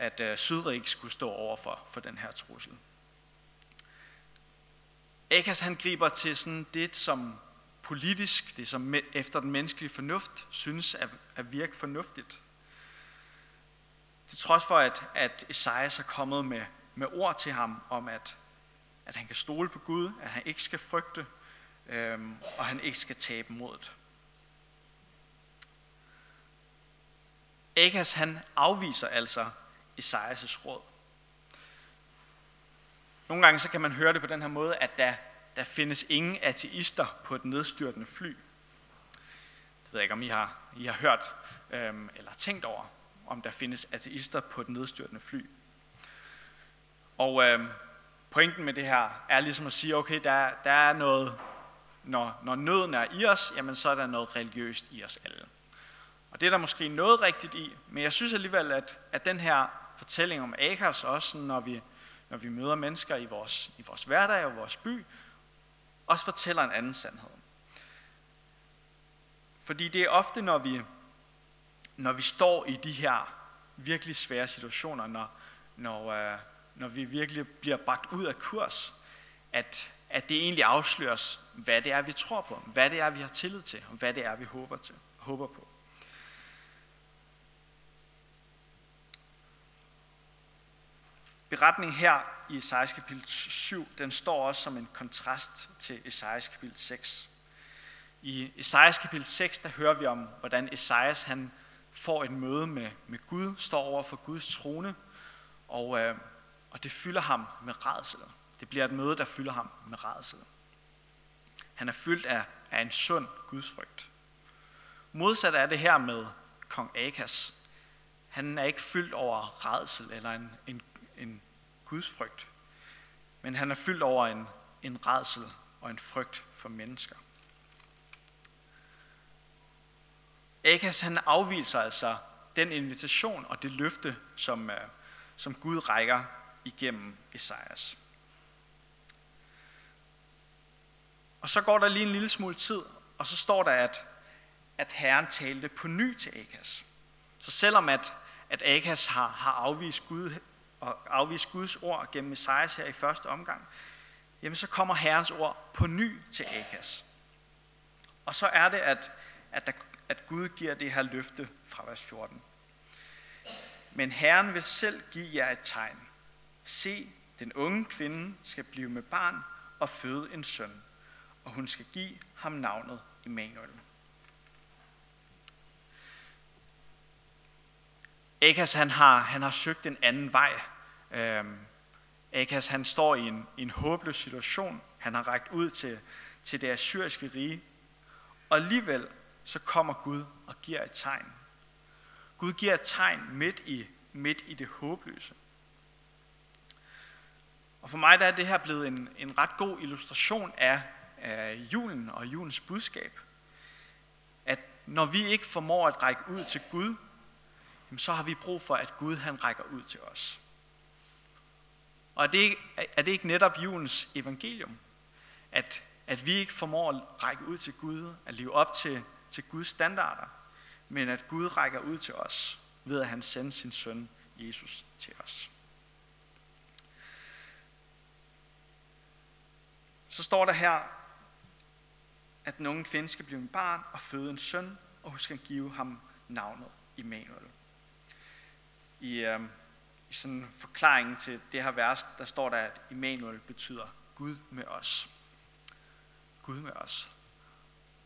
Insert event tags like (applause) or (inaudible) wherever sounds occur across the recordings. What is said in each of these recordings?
at øh, Sydrig skulle stå over for, for den her trussel. Akas han griber til sådan det, som politisk, det som efter den menneskelige fornuft, synes at, at virke fornuftigt. Til trods for, at, at Esajas er kommet med, med ord til ham om, at, at han kan stole på Gud, at han ikke skal frygte, øhm, og han ikke skal tabe modet. Akas han afviser altså Esajas' råd. Nogle gange så kan man høre det på den her måde, at der, der findes ingen ateister på et nedstyrtende fly. Det ved jeg ikke, om I har, I har hørt øhm, eller tænkt over, om der findes ateister på et nedstyrtende fly. Og øhm, pointen med det her er ligesom at sige, okay, der, der er noget, når, når nøden er i os, jamen så er der noget religiøst i os alle. Og det er der måske noget rigtigt i, men jeg synes alligevel, at, at den her fortælling om Akers, også når vi, når vi møder mennesker i vores, i vores hverdag og vores by, også fortæller en anden sandhed. Fordi det er ofte, når vi, når vi står i de her virkelig svære situationer, når, når, øh, når vi virkelig bliver bragt ud af kurs, at, at det egentlig afsløres, hvad det er, vi tror på, hvad det er, vi har tillid til, og hvad det er, vi håber, til, håber på. Beretningen her i Esajas kapitel 7, den står også som en kontrast til Esajas kapitel 6. I Esajas kapitel 6, der hører vi om, hvordan Esajas han får et møde med, med Gud, står over for Guds trone, og, øh, og det fylder ham med redsel. Det bliver et møde, der fylder ham med redsel. Han er fyldt af, af en sund gudsfrygt. Modsat er det her med kong Akas. Han er ikke fyldt over redsel eller en, en en gudsfrygt, men han er fyldt over en, en redsel og en frygt for mennesker. Akas han afviser altså den invitation og det løfte, som, øh, som Gud rækker igennem Esajas. Og så går der lige en lille smule tid, og så står der, at, at Herren talte på ny til Akas. Så selvom at, at Akas har, har afvist Gud og afvise Guds ord gennem Messias her i første omgang, jamen så kommer Herrens ord på ny til Akas. Og så er det, at, at, der, at Gud giver det her løfte fra vers 14. Men Herren vil selv give jer et tegn. Se, den unge kvinde skal blive med barn og føde en søn, og hun skal give ham navnet Immanuel. Akas han har, han har søgt en anden vej. Øhm, Akas han står i en, i en håbløs situation. Han har rækket ud til, til det assyriske rige. Og alligevel så kommer Gud og giver et tegn. Gud giver et tegn midt i, midt i det håbløse. Og for mig der er det her blevet en, en ret god illustration af, af julen og julens budskab. At når vi ikke formår at række ud til Gud, jamen så har vi brug for, at Gud han rækker ud til os. Og er det, er det ikke netop julens evangelium? At, at vi ikke formår at række ud til Gud, at leve op til, til Guds standarder, men at Gud rækker ud til os, ved at han sender sin søn Jesus til os. Så står der her, at den unge kvinde skal blive en barn og føde en søn, og hun skal give ham navnet Immanuel i, øh, i sådan forklaringen til det her vers, der står der, at Immanuel betyder Gud med os. Gud med os.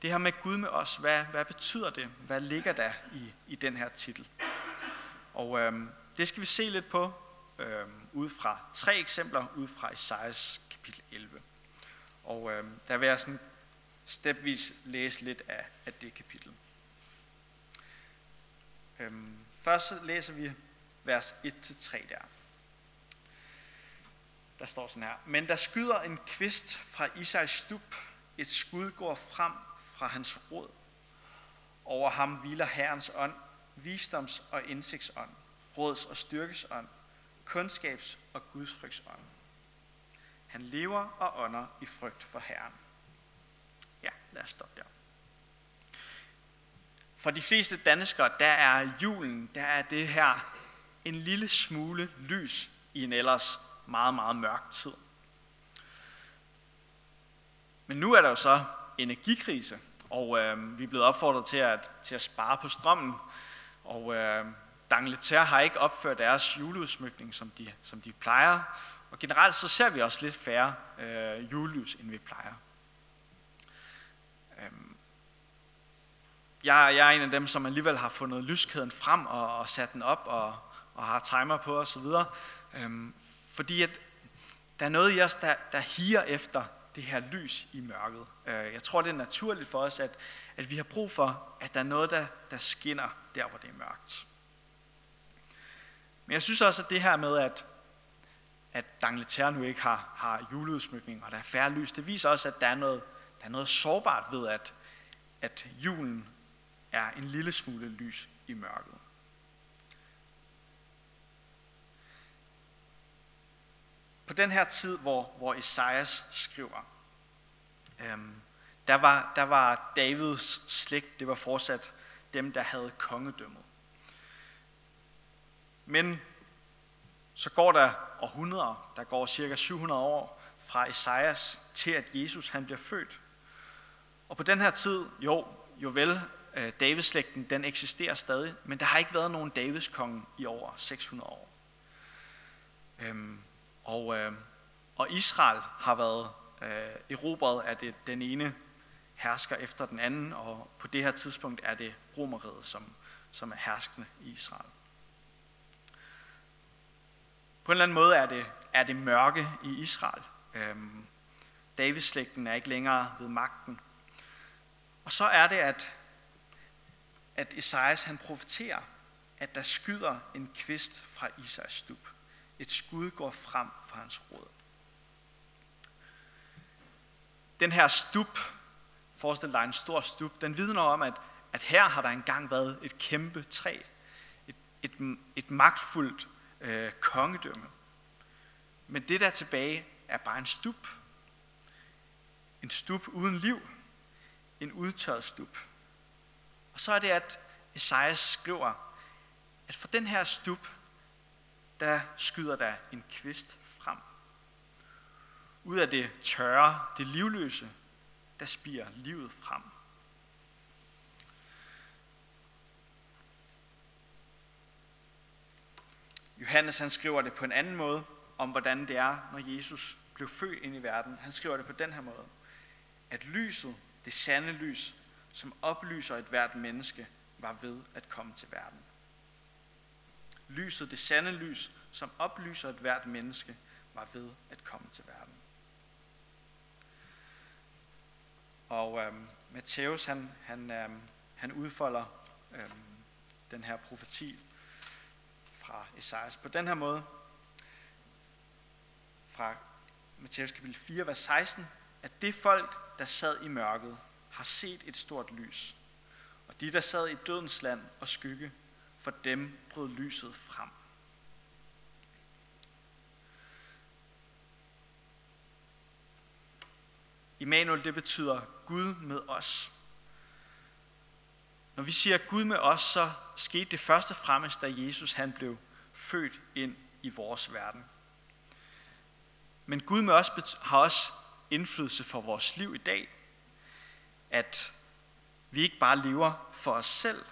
Det her med Gud med os, hvad, hvad betyder det? Hvad ligger der i, i den her titel? Og øh, det skal vi se lidt på øh, ud fra tre eksempler ud fra Isaias kapitel 11. Og øh, der vil jeg sådan stepvis læse lidt af, af det kapitel. Øh, først læser vi vers 1-3 der. Der står sådan her. Men der skyder en kvist fra Isais stup, et skud går frem fra hans rod. Over ham hviler Herrens ånd, visdoms- og indsigtsånd, råds- og styrkesånd, kundskabs- og gudsfrygtsånd. Han lever og ånder i frygt for Herren. Ja, lad os stoppe der. For de fleste danskere, der er julen, der er det her en lille smule lys i en ellers meget, meget mørk tid. Men nu er der jo så energikrise, og øh, vi er blevet opfordret til at, til at spare på strømmen. Og øh, Dangleterre har ikke opført deres juleudsmykning, som de, som de plejer. Og generelt så ser vi også lidt færre øh, julelys, end vi plejer. Øhm, jeg, jeg er en af dem, som alligevel har fundet lyskæden frem og, og sat den op og, og har timer på osv. Øhm, fordi at der er noget i os, der, der higer efter det her lys i mørket. Øh, jeg tror, det er naturligt for os, at, at vi har brug for, at der er noget, der, der skinner der, hvor det er mørkt. Men jeg synes også, at det her med, at, at Dangleterre nu ikke har, har juleudsmykning, og der er færre lys, det viser også, at der er noget, der er noget sårbart ved, at, at julen er en lille smule lys i mørket. På den her tid, hvor, hvor Esajas skriver, øhm, der, var, der var Davids slægt, det var fortsat dem, der havde kongedømmet. Men så går der århundreder, der går cirka 700 år fra Esajas til at Jesus han bliver født. Og på den her tid, jo, jo vel, øh, Davids Davidslægten, den eksisterer stadig, men der har ikke været nogen Davids konge i over 600 år. Øhm, og, øh, og Israel har været øh, erobret af det, den ene hersker efter den anden, og på det her tidspunkt er det romeriet, som, som er herskende i Israel. På en eller anden måde er det, er det mørke i Israel. Øhm, Davidslægten er ikke længere ved magten. Og så er det, at, at Esajas han profeterer, at der skyder en kvist fra Isais stup. Et skud går frem fra hans rod. Den her stup, forestil dig en stor stup, den vidner om, at, at her har der engang været et kæmpe træ. Et, et, et magtfuldt øh, kongedømme. Men det der tilbage er bare en stup. En stup uden liv. En udtørret stup. Og så er det, at Esajas skriver, at for den her stup, der skyder der en kvist frem. Ud af det tørre, det livløse, der spiger livet frem. Johannes han skriver det på en anden måde, om hvordan det er, når Jesus blev født ind i verden. Han skriver det på den her måde, at lyset, det sande lys, som oplyser et hvert menneske, var ved at komme til verden. Lyset, det sande lys, som oplyser et hvert menneske, var ved at komme til verden. Og øhm, Matthæus, han, han, øhm, han udfolder øhm, den her profeti fra Esajas på den her måde. Fra Matthæus kapitel 4, vers 16, at det folk, der sad i mørket, har set et stort lys. Og de, der sad i dødens land og skygge, for dem brød lyset frem. Immanuel, det betyder Gud med os. Når vi siger Gud med os, så skete det første og fremmest, da Jesus han blev født ind i vores verden. Men Gud med os har også indflydelse for vores liv i dag. At vi ikke bare lever for os selv,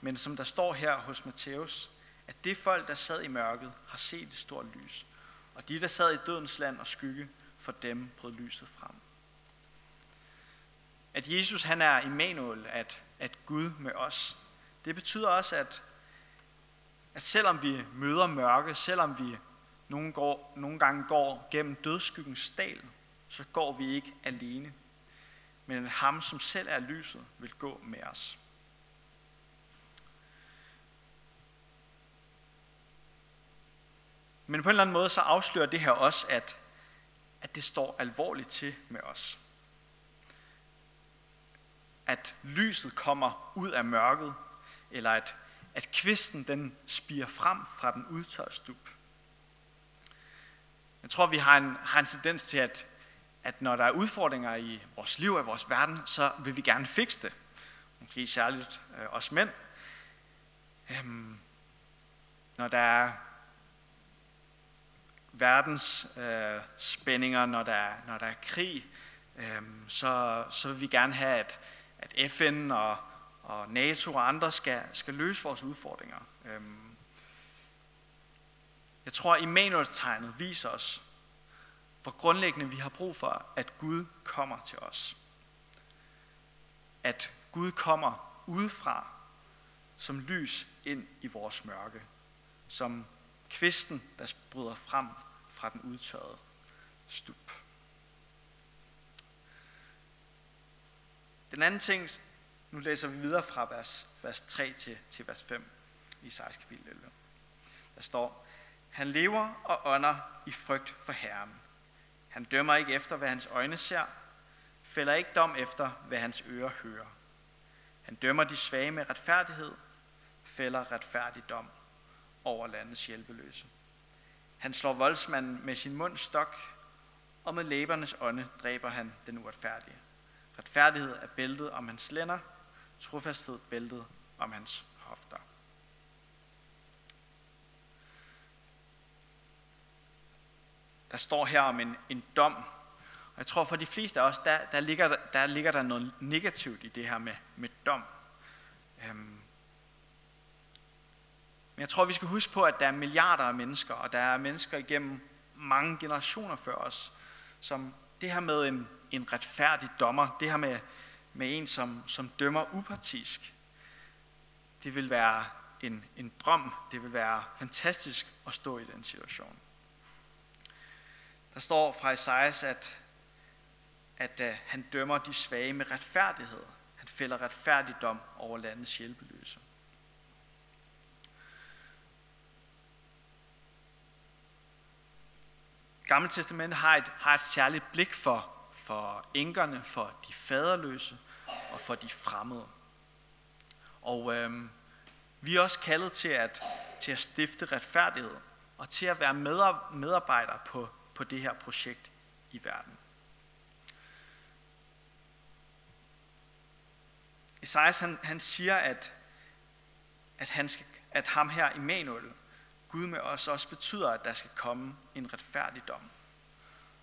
men som der står her hos Matthæus, at det folk, der sad i mørket, har set et stort lys. Og de, der sad i dødens land og skygge, for dem brød lyset frem. At Jesus han er Immanuel, at, at Gud med os, det betyder også, at, at selvom vi møder mørke, selvom vi nogle, går, nogle gange går gennem dødskyggens dal, så går vi ikke alene, men at ham, som selv er lyset, vil gå med os. Men på en eller anden måde så afslører det her også, at, at det står alvorligt til med os. At lyset kommer ud af mørket, eller at, at kvisten den spiger frem fra den udtørrede stup. Jeg tror, vi har en, har en tendens til, at, at når der er udfordringer i vores liv og i vores verden, så vil vi gerne fikse det. Måske særligt øh, os mænd. Øhm, når der er verdens øh, spændinger, når der, er, når der er krig, øh, så, så vil vi gerne have, at, at FN og, og NATO og andre skal, skal løse vores udfordringer. Øh, jeg tror, at Immanuels-tegnet viser os, hvor grundlæggende vi har brug for, at Gud kommer til os. At Gud kommer udefra som lys ind i vores mørke. Som kvisten, der bryder frem fra den udtørrede stup. Den anden ting, nu læser vi videre fra vers, vers 3 til, til vers 5 i 16 kapitel 11. Der står, han lever og ånder i frygt for Herren. Han dømmer ikke efter, hvad hans øjne ser, fælder ikke dom efter, hvad hans ører hører. Han dømmer de svage med retfærdighed, fælder retfærdig dom over landets hjælpeløse. Han slår voldsmanden med sin mund stok, og med læbernes ånde dræber han den uretfærdige. Retfærdighed er bæltet om hans lænder, trofasthed bæltet om hans hofter. Der står her om en, en dom, og jeg tror for de fleste af os, der, der, ligger, der ligger der noget negativt i det her med, med dom. Øhm, men jeg tror, vi skal huske på, at der er milliarder af mennesker, og der er mennesker igennem mange generationer før os, som det her med en, en retfærdig dommer, det her med, med en, som, som dømmer upartisk, det vil være en, en drøm, det vil være fantastisk at stå i den situation. Der står fra Esajas, at, at uh, han dømmer de svage med retfærdighed. Han fælder retfærdig dom over landets hjælpeløse. Gamle Testament har et, har et særligt blik for, for enkerne, for de faderløse og for de fremmede. Og øhm, vi er også kaldet til at, til at stifte retfærdighed og til at være medarbejdere på, på det her projekt i verden. Esajas han, han siger, at, at, han skal, at ham her, Immanuel, Gud med os også betyder, at der skal komme en retfærdig dom.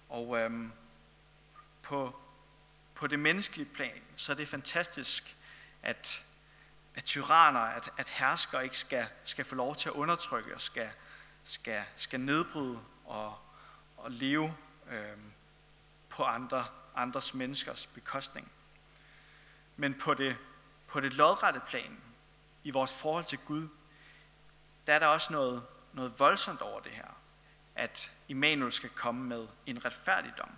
Og øhm, på, på det menneskelige plan, så er det fantastisk, at, at tyranner, at, at herskere ikke skal, skal få lov til at undertrykke og skal, skal, skal nedbryde og, og leve øhm, på andre, andres menneskers bekostning. Men på det, på det lodrette plan, i vores forhold til Gud, der er der også noget, noget voldsomt over det her, at Immanuel skal komme med en retfærdigdom.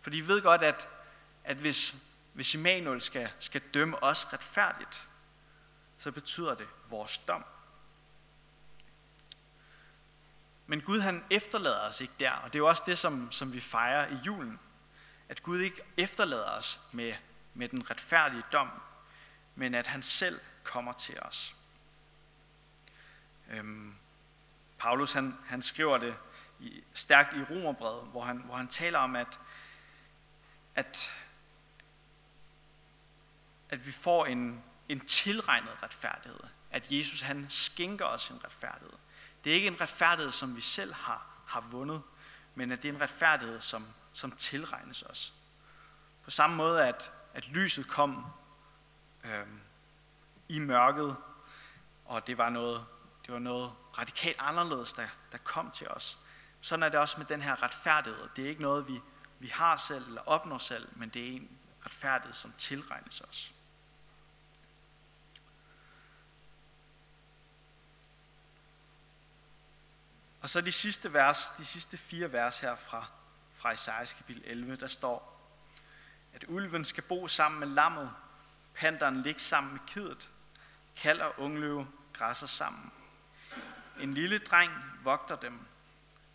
For de ved godt, at, at hvis, hvis Immanuel skal, skal dømme os retfærdigt, så betyder det vores dom. Men Gud han efterlader os ikke der, og det er jo også det, som, som vi fejrer i julen. At Gud ikke efterlader os med, med den retfærdige dom, men at han selv kommer til os. Øhm, Paulus han, han skriver det i, stærkt i Romerbrevet, hvor han, hvor han taler om, at, at, at vi får en, en tilregnet retfærdighed. At Jesus han skænker os en retfærdighed. Det er ikke en retfærdighed, som vi selv har, har vundet, men at det er en retfærdighed, som, som tilregnes os. På samme måde, at, at lyset kom øh, i mørket, og det var noget, det var noget radikalt anderledes, der, der kom til os. Sådan er det også med den her retfærdighed. Det er ikke noget, vi, vi har selv eller opnår selv, men det er en retfærdighed, som tilregnes os. Og så de sidste vers, de sidste fire vers her fra, fra Isaias kapitel 11, der står, at ulven skal bo sammen med lammet, panderen ligge sammen med kidet, kald og ungløve græsser sammen. En lille dreng vogter dem.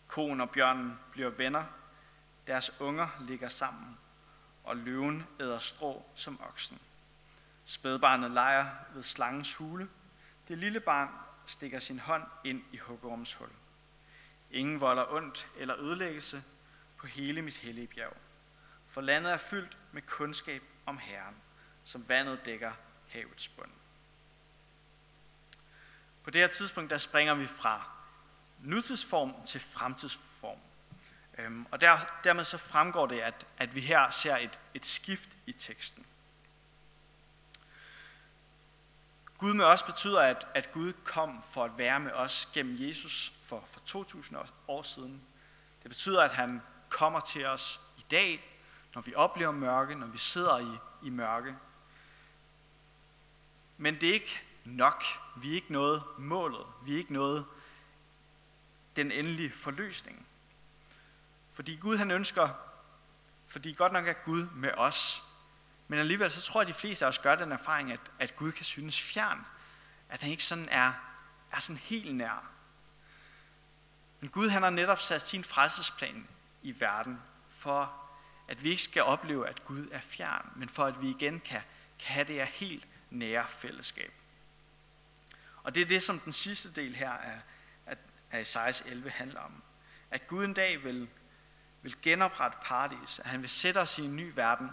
Koen og bjørnen bliver venner. Deres unger ligger sammen, og løven æder strå som oksen. Spædbarnet leger ved slangens hule. Det lille barn stikker sin hånd ind i hugorms hul. Ingen volder ondt eller ødelæggelse på hele mit hellige bjerg. For landet er fyldt med kundskab om Herren, som vandet dækker havets bund. På det her tidspunkt, der springer vi fra nutidsform til fremtidsform. Øhm, og der, dermed så fremgår det, at, at vi her ser et, et skift i teksten. Gud med os betyder, at, at Gud kom for at være med os gennem Jesus for, for 2000 år siden. Det betyder, at han kommer til os i dag, når vi oplever mørke, når vi sidder i, i mørke. Men det er ikke nok. Vi er ikke noget målet. Vi er ikke noget den endelige forløsning. Fordi Gud han ønsker, fordi godt nok er Gud med os, men alligevel så tror jeg, at de fleste af os gør den erfaring, at, at Gud kan synes fjern. At han ikke sådan er, er sådan helt nær. Men Gud han har netop sat sin frelsesplan i verden, for at vi ikke skal opleve, at Gud er fjern, men for at vi igen kan, kan have det her helt nære fællesskab. Og det er det, som den sidste del her af, af, af Esajas 11 handler om. At Gud en dag vil, vil genoprette paradis, at han vil sætte os i en ny verden,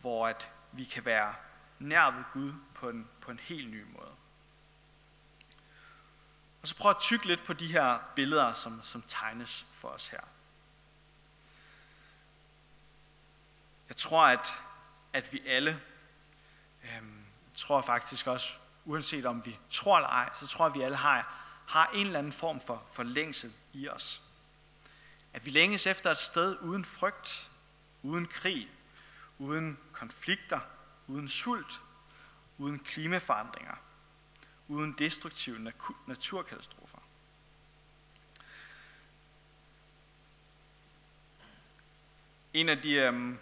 hvor at vi kan være nær ved Gud på en, på en helt ny måde. Og så prøv at tykke lidt på de her billeder, som, som tegnes for os her. Jeg tror, at, at vi alle, øhm, tror faktisk også, uanset om vi tror eller ej, så tror jeg, at vi alle har, har en eller anden form for, for længsel i os. At vi længes efter et sted uden frygt, uden krig, uden konflikter, uden sult, uden klimaforandringer, uden destruktive naturkatastrofer. En af de, øhm,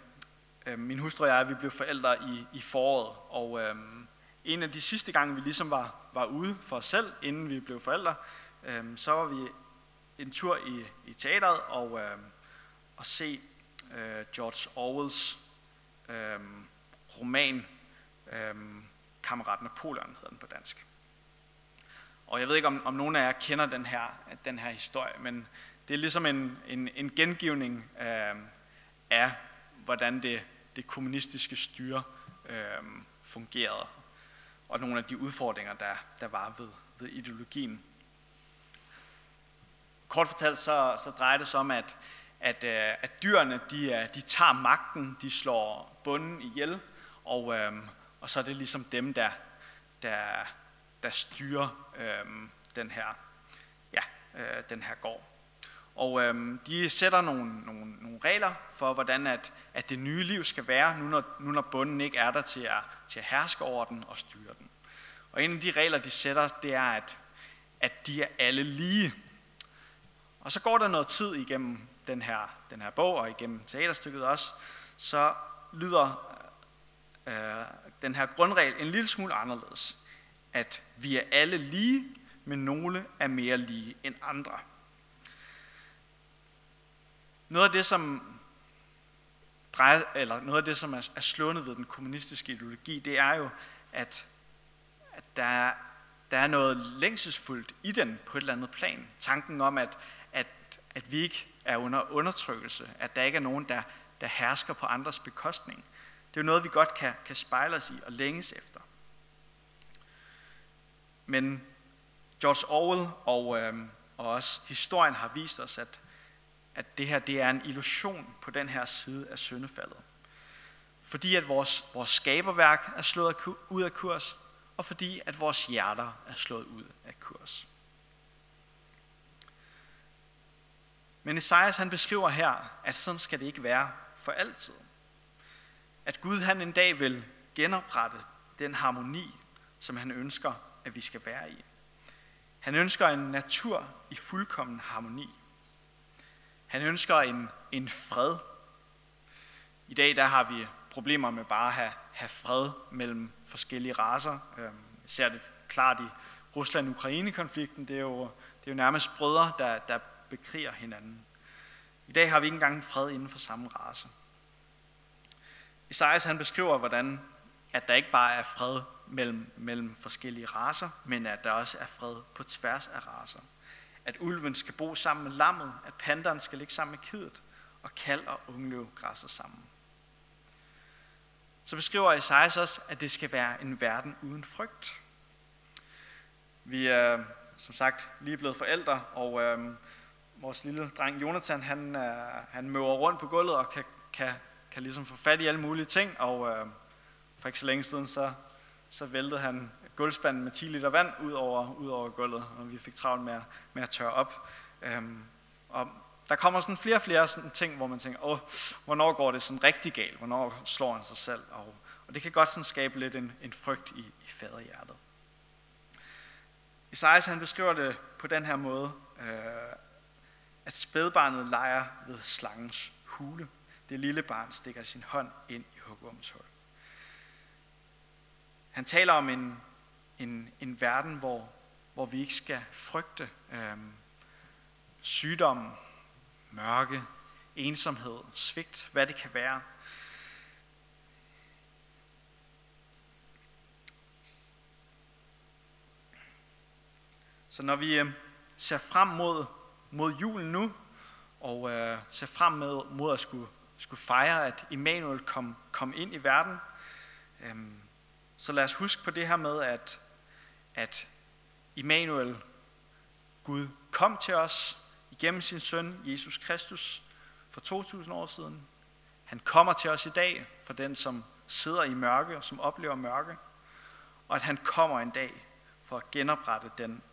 øhm, min hustru og jeg, vi blev forældre i, i foråret, og øhm, en af de sidste gange, vi ligesom var, var ude for os selv, inden vi blev forældre, øhm, så var vi en tur i, i teateret og, øhm, og se øh, George Orwells øhm, roman, øhm, Kammerat Napoleon hedder den på dansk. Og jeg ved ikke, om, om nogen af jer kender den her, den her historie, men det er ligesom en, en, en gengivning øh, af, hvordan det, det kommunistiske styre øh, fungerede, og nogle af de udfordringer, der, der var ved, ved ideologien. Kort fortalt så, så drejer det sig om, at, at, øh, at dyrene de, øh, de tager magten, de slår bunden ihjel, og, øhm, og så er det ligesom dem, der, der, der styrer øhm, den, her, ja, øh, den her gård. Og øhm, de sætter nogle, nogle, nogle regler for, hvordan at, at det nye liv skal være, nu når, nu når bunden ikke er der til at, til at herske over den og styre den. Og en af de regler, de sætter, det er, at, at de er alle lige. Og så går der noget tid igennem den her, den her bog, og igennem teaterstykket også, så lyder øh, den her grundregel en lille smule anderledes. At vi er alle lige, men nogle er mere lige end andre. Noget af det, som drejer, eller noget af det, som er, er ved den kommunistiske ideologi, det er jo, at, at der, er, der er noget længselsfuldt i den på et eller andet plan. Tanken om, at, at, at vi ikke er under undertrykkelse, at der ikke er nogen, der, der hersker på andres bekostning. Det er jo noget, vi godt kan, kan spejle os i og længes efter. Men George Orwell og, øh, og også historien har vist os, at, at det her det er en illusion på den her side af syndefaldet. Fordi at vores, vores skaberværk er slået ud af kurs, og fordi at vores hjerter er slået ud af kurs. Men Esajas han beskriver her, at sådan skal det ikke være for altid. At Gud han en dag vil genoprette den harmoni, som han ønsker, at vi skal være i. Han ønsker en natur i fuldkommen harmoni. Han ønsker en, en fred. I dag der har vi problemer med bare at have, have fred mellem forskellige raser. Øhm, jeg ser det klart i Rusland-Ukraine-konflikten. Det er jo, det er jo nærmest brødre, der, der bekriger hinanden. I dag har vi ikke engang fred inden for samme race. Isaias han beskriver, hvordan at der ikke bare er fred mellem, mellem forskellige raser, men at der også er fred på tværs af raser. At ulven skal bo sammen med lammet, at panderen skal ligge sammen med kidet, og kald og ungløv græsser sammen. Så beskriver Isaias også, at det skal være en verden uden frygt. Vi, er som sagt lige blevet forældre, og øh, vores lille dreng Jonathan, han, øh, han møver rundt på gulvet og kan, kan, kan ligesom få fat i alle mulige ting, og øh, for ikke så længe siden, så, så væltede han gulvspanden med 10 liter vand ud over, ud over gulvet, og vi fik travlt med, med at tørre op. Øhm, og der kommer sådan flere og flere sådan ting, hvor man tænker, åh, hvornår går det sådan rigtig galt? Hvornår slår han sig selv? Og, og det kan godt sådan skabe lidt en, en frygt i, i faderhjertet. Isaias han beskriver det på den her måde, øh, at spædbarnet leger ved slangens hule. Det lille barn stikker sin hånd ind i hugormens hul. Han taler om en, en, en verden, hvor, hvor vi ikke skal frygte øh, sygdom, mørke, ensomhed, svigt, hvad det kan være. Så når vi øh, ser frem mod, mod julen nu, og øh, ser frem med, mod at skulle, skulle fejre, at Immanuel kom, kom ind i verden, øh, så lad os huske på det her med, at, at Immanuel, Gud, kom til os igennem sin søn, Jesus Kristus, for 2000 år siden. Han kommer til os i dag for den, som sidder i mørke og som oplever mørke. Og at han kommer en dag for at genoprette den,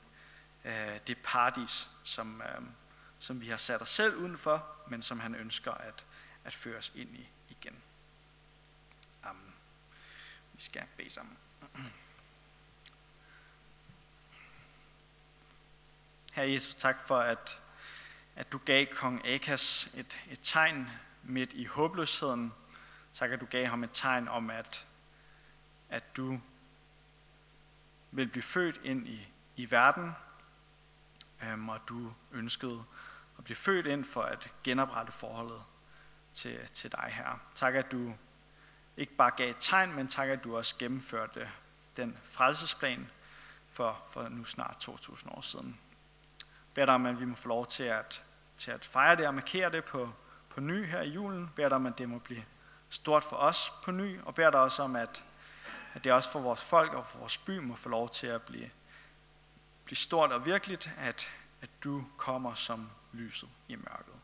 øh, det paradis, som, øh, som vi har sat os selv udenfor, men som han ønsker at, at føre os ind i igen. Amen. Vi skal bede sammen. (clears throat) Herre Jesus, tak for, at, at du gav kong Akas et, et tegn midt i håbløsheden. Tak, at du gav ham et tegn om, at, at du vil blive født ind i, i verden, øhm, og du ønskede at blive født ind for at genoprette forholdet til, til dig her. Tak, at du ikke bare gav et tegn, men tak, at du også gennemførte den frelsesplan for, for nu snart 2000 år siden. Beder dig om, at vi må få lov til at, til at fejre det og markere det på, på ny her i julen. Beder dig om, at det må blive stort for os på ny, og beder dig også om, at, at det også for vores folk og for vores by må få lov til at blive, blive stort og virkeligt, at, at du kommer som lyset i mørket.